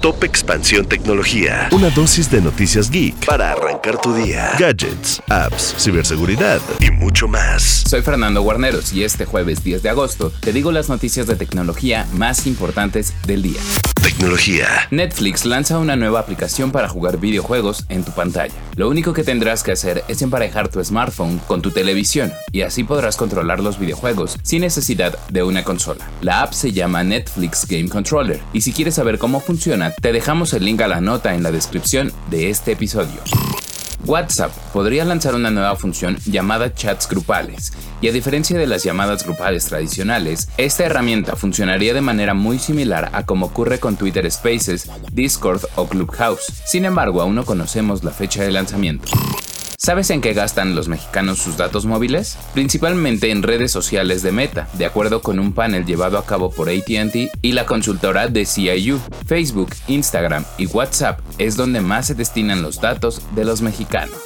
Top Expansión Tecnología. Una dosis de noticias geek para arrancar tu día. Gadgets, apps, ciberseguridad y mucho más. Soy Fernando Guarneros y este jueves 10 de agosto te digo las noticias de tecnología más importantes del día. Tecnología. Netflix lanza una nueva aplicación para jugar videojuegos en tu pantalla. Lo único que tendrás que hacer es emparejar tu smartphone con tu televisión y así podrás controlar los videojuegos sin necesidad de una consola. La app se llama Netflix Game Controller y si quieres saber cómo funciona, te dejamos el link a la nota en la descripción de este episodio. WhatsApp podría lanzar una nueva función llamada chats grupales, y a diferencia de las llamadas grupales tradicionales, esta herramienta funcionaría de manera muy similar a como ocurre con Twitter Spaces, Discord o Clubhouse. Sin embargo, aún no conocemos la fecha de lanzamiento. ¿Sabes en qué gastan los mexicanos sus datos móviles? Principalmente en redes sociales de Meta, de acuerdo con un panel llevado a cabo por ATT y la consultora de CIU. Facebook, Instagram y WhatsApp es donde más se destinan los datos de los mexicanos.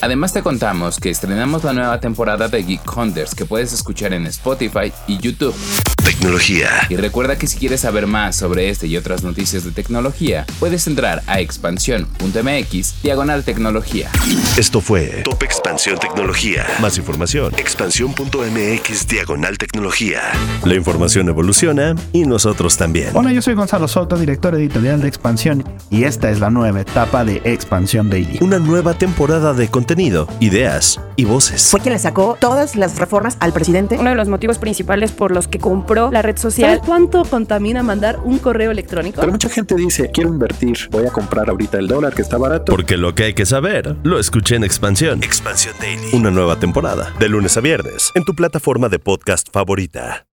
Además te contamos que estrenamos la nueva temporada de Geek Hunters que puedes escuchar en Spotify y YouTube. Tecnología. Y recuerda que si quieres saber más sobre este y otras noticias de tecnología, puedes entrar a expansión.mx diagonal tecnología. Esto fue Top Expansión Tecnología. Más información. Expansión.mx diagonal tecnología. La información evoluciona y nosotros también. Hola, yo soy Gonzalo Soto, director editorial de Expansión, y esta es la nueva etapa de Expansión Daily. Una nueva temporada de contenido, ideas y voces. Fue quien le sacó todas las reformas al presidente. Uno de los motivos principales por los que compró la red social. ¿Sabes cuánto contamina mandar un correo electrónico? Pero mucha gente dice, quiero invertir, voy a comprar ahorita el dólar que está barato. Porque lo que hay que saber, lo escuché en Expansión. Expansión Daily. Una nueva temporada, de lunes a viernes, en tu plataforma de podcast favorita.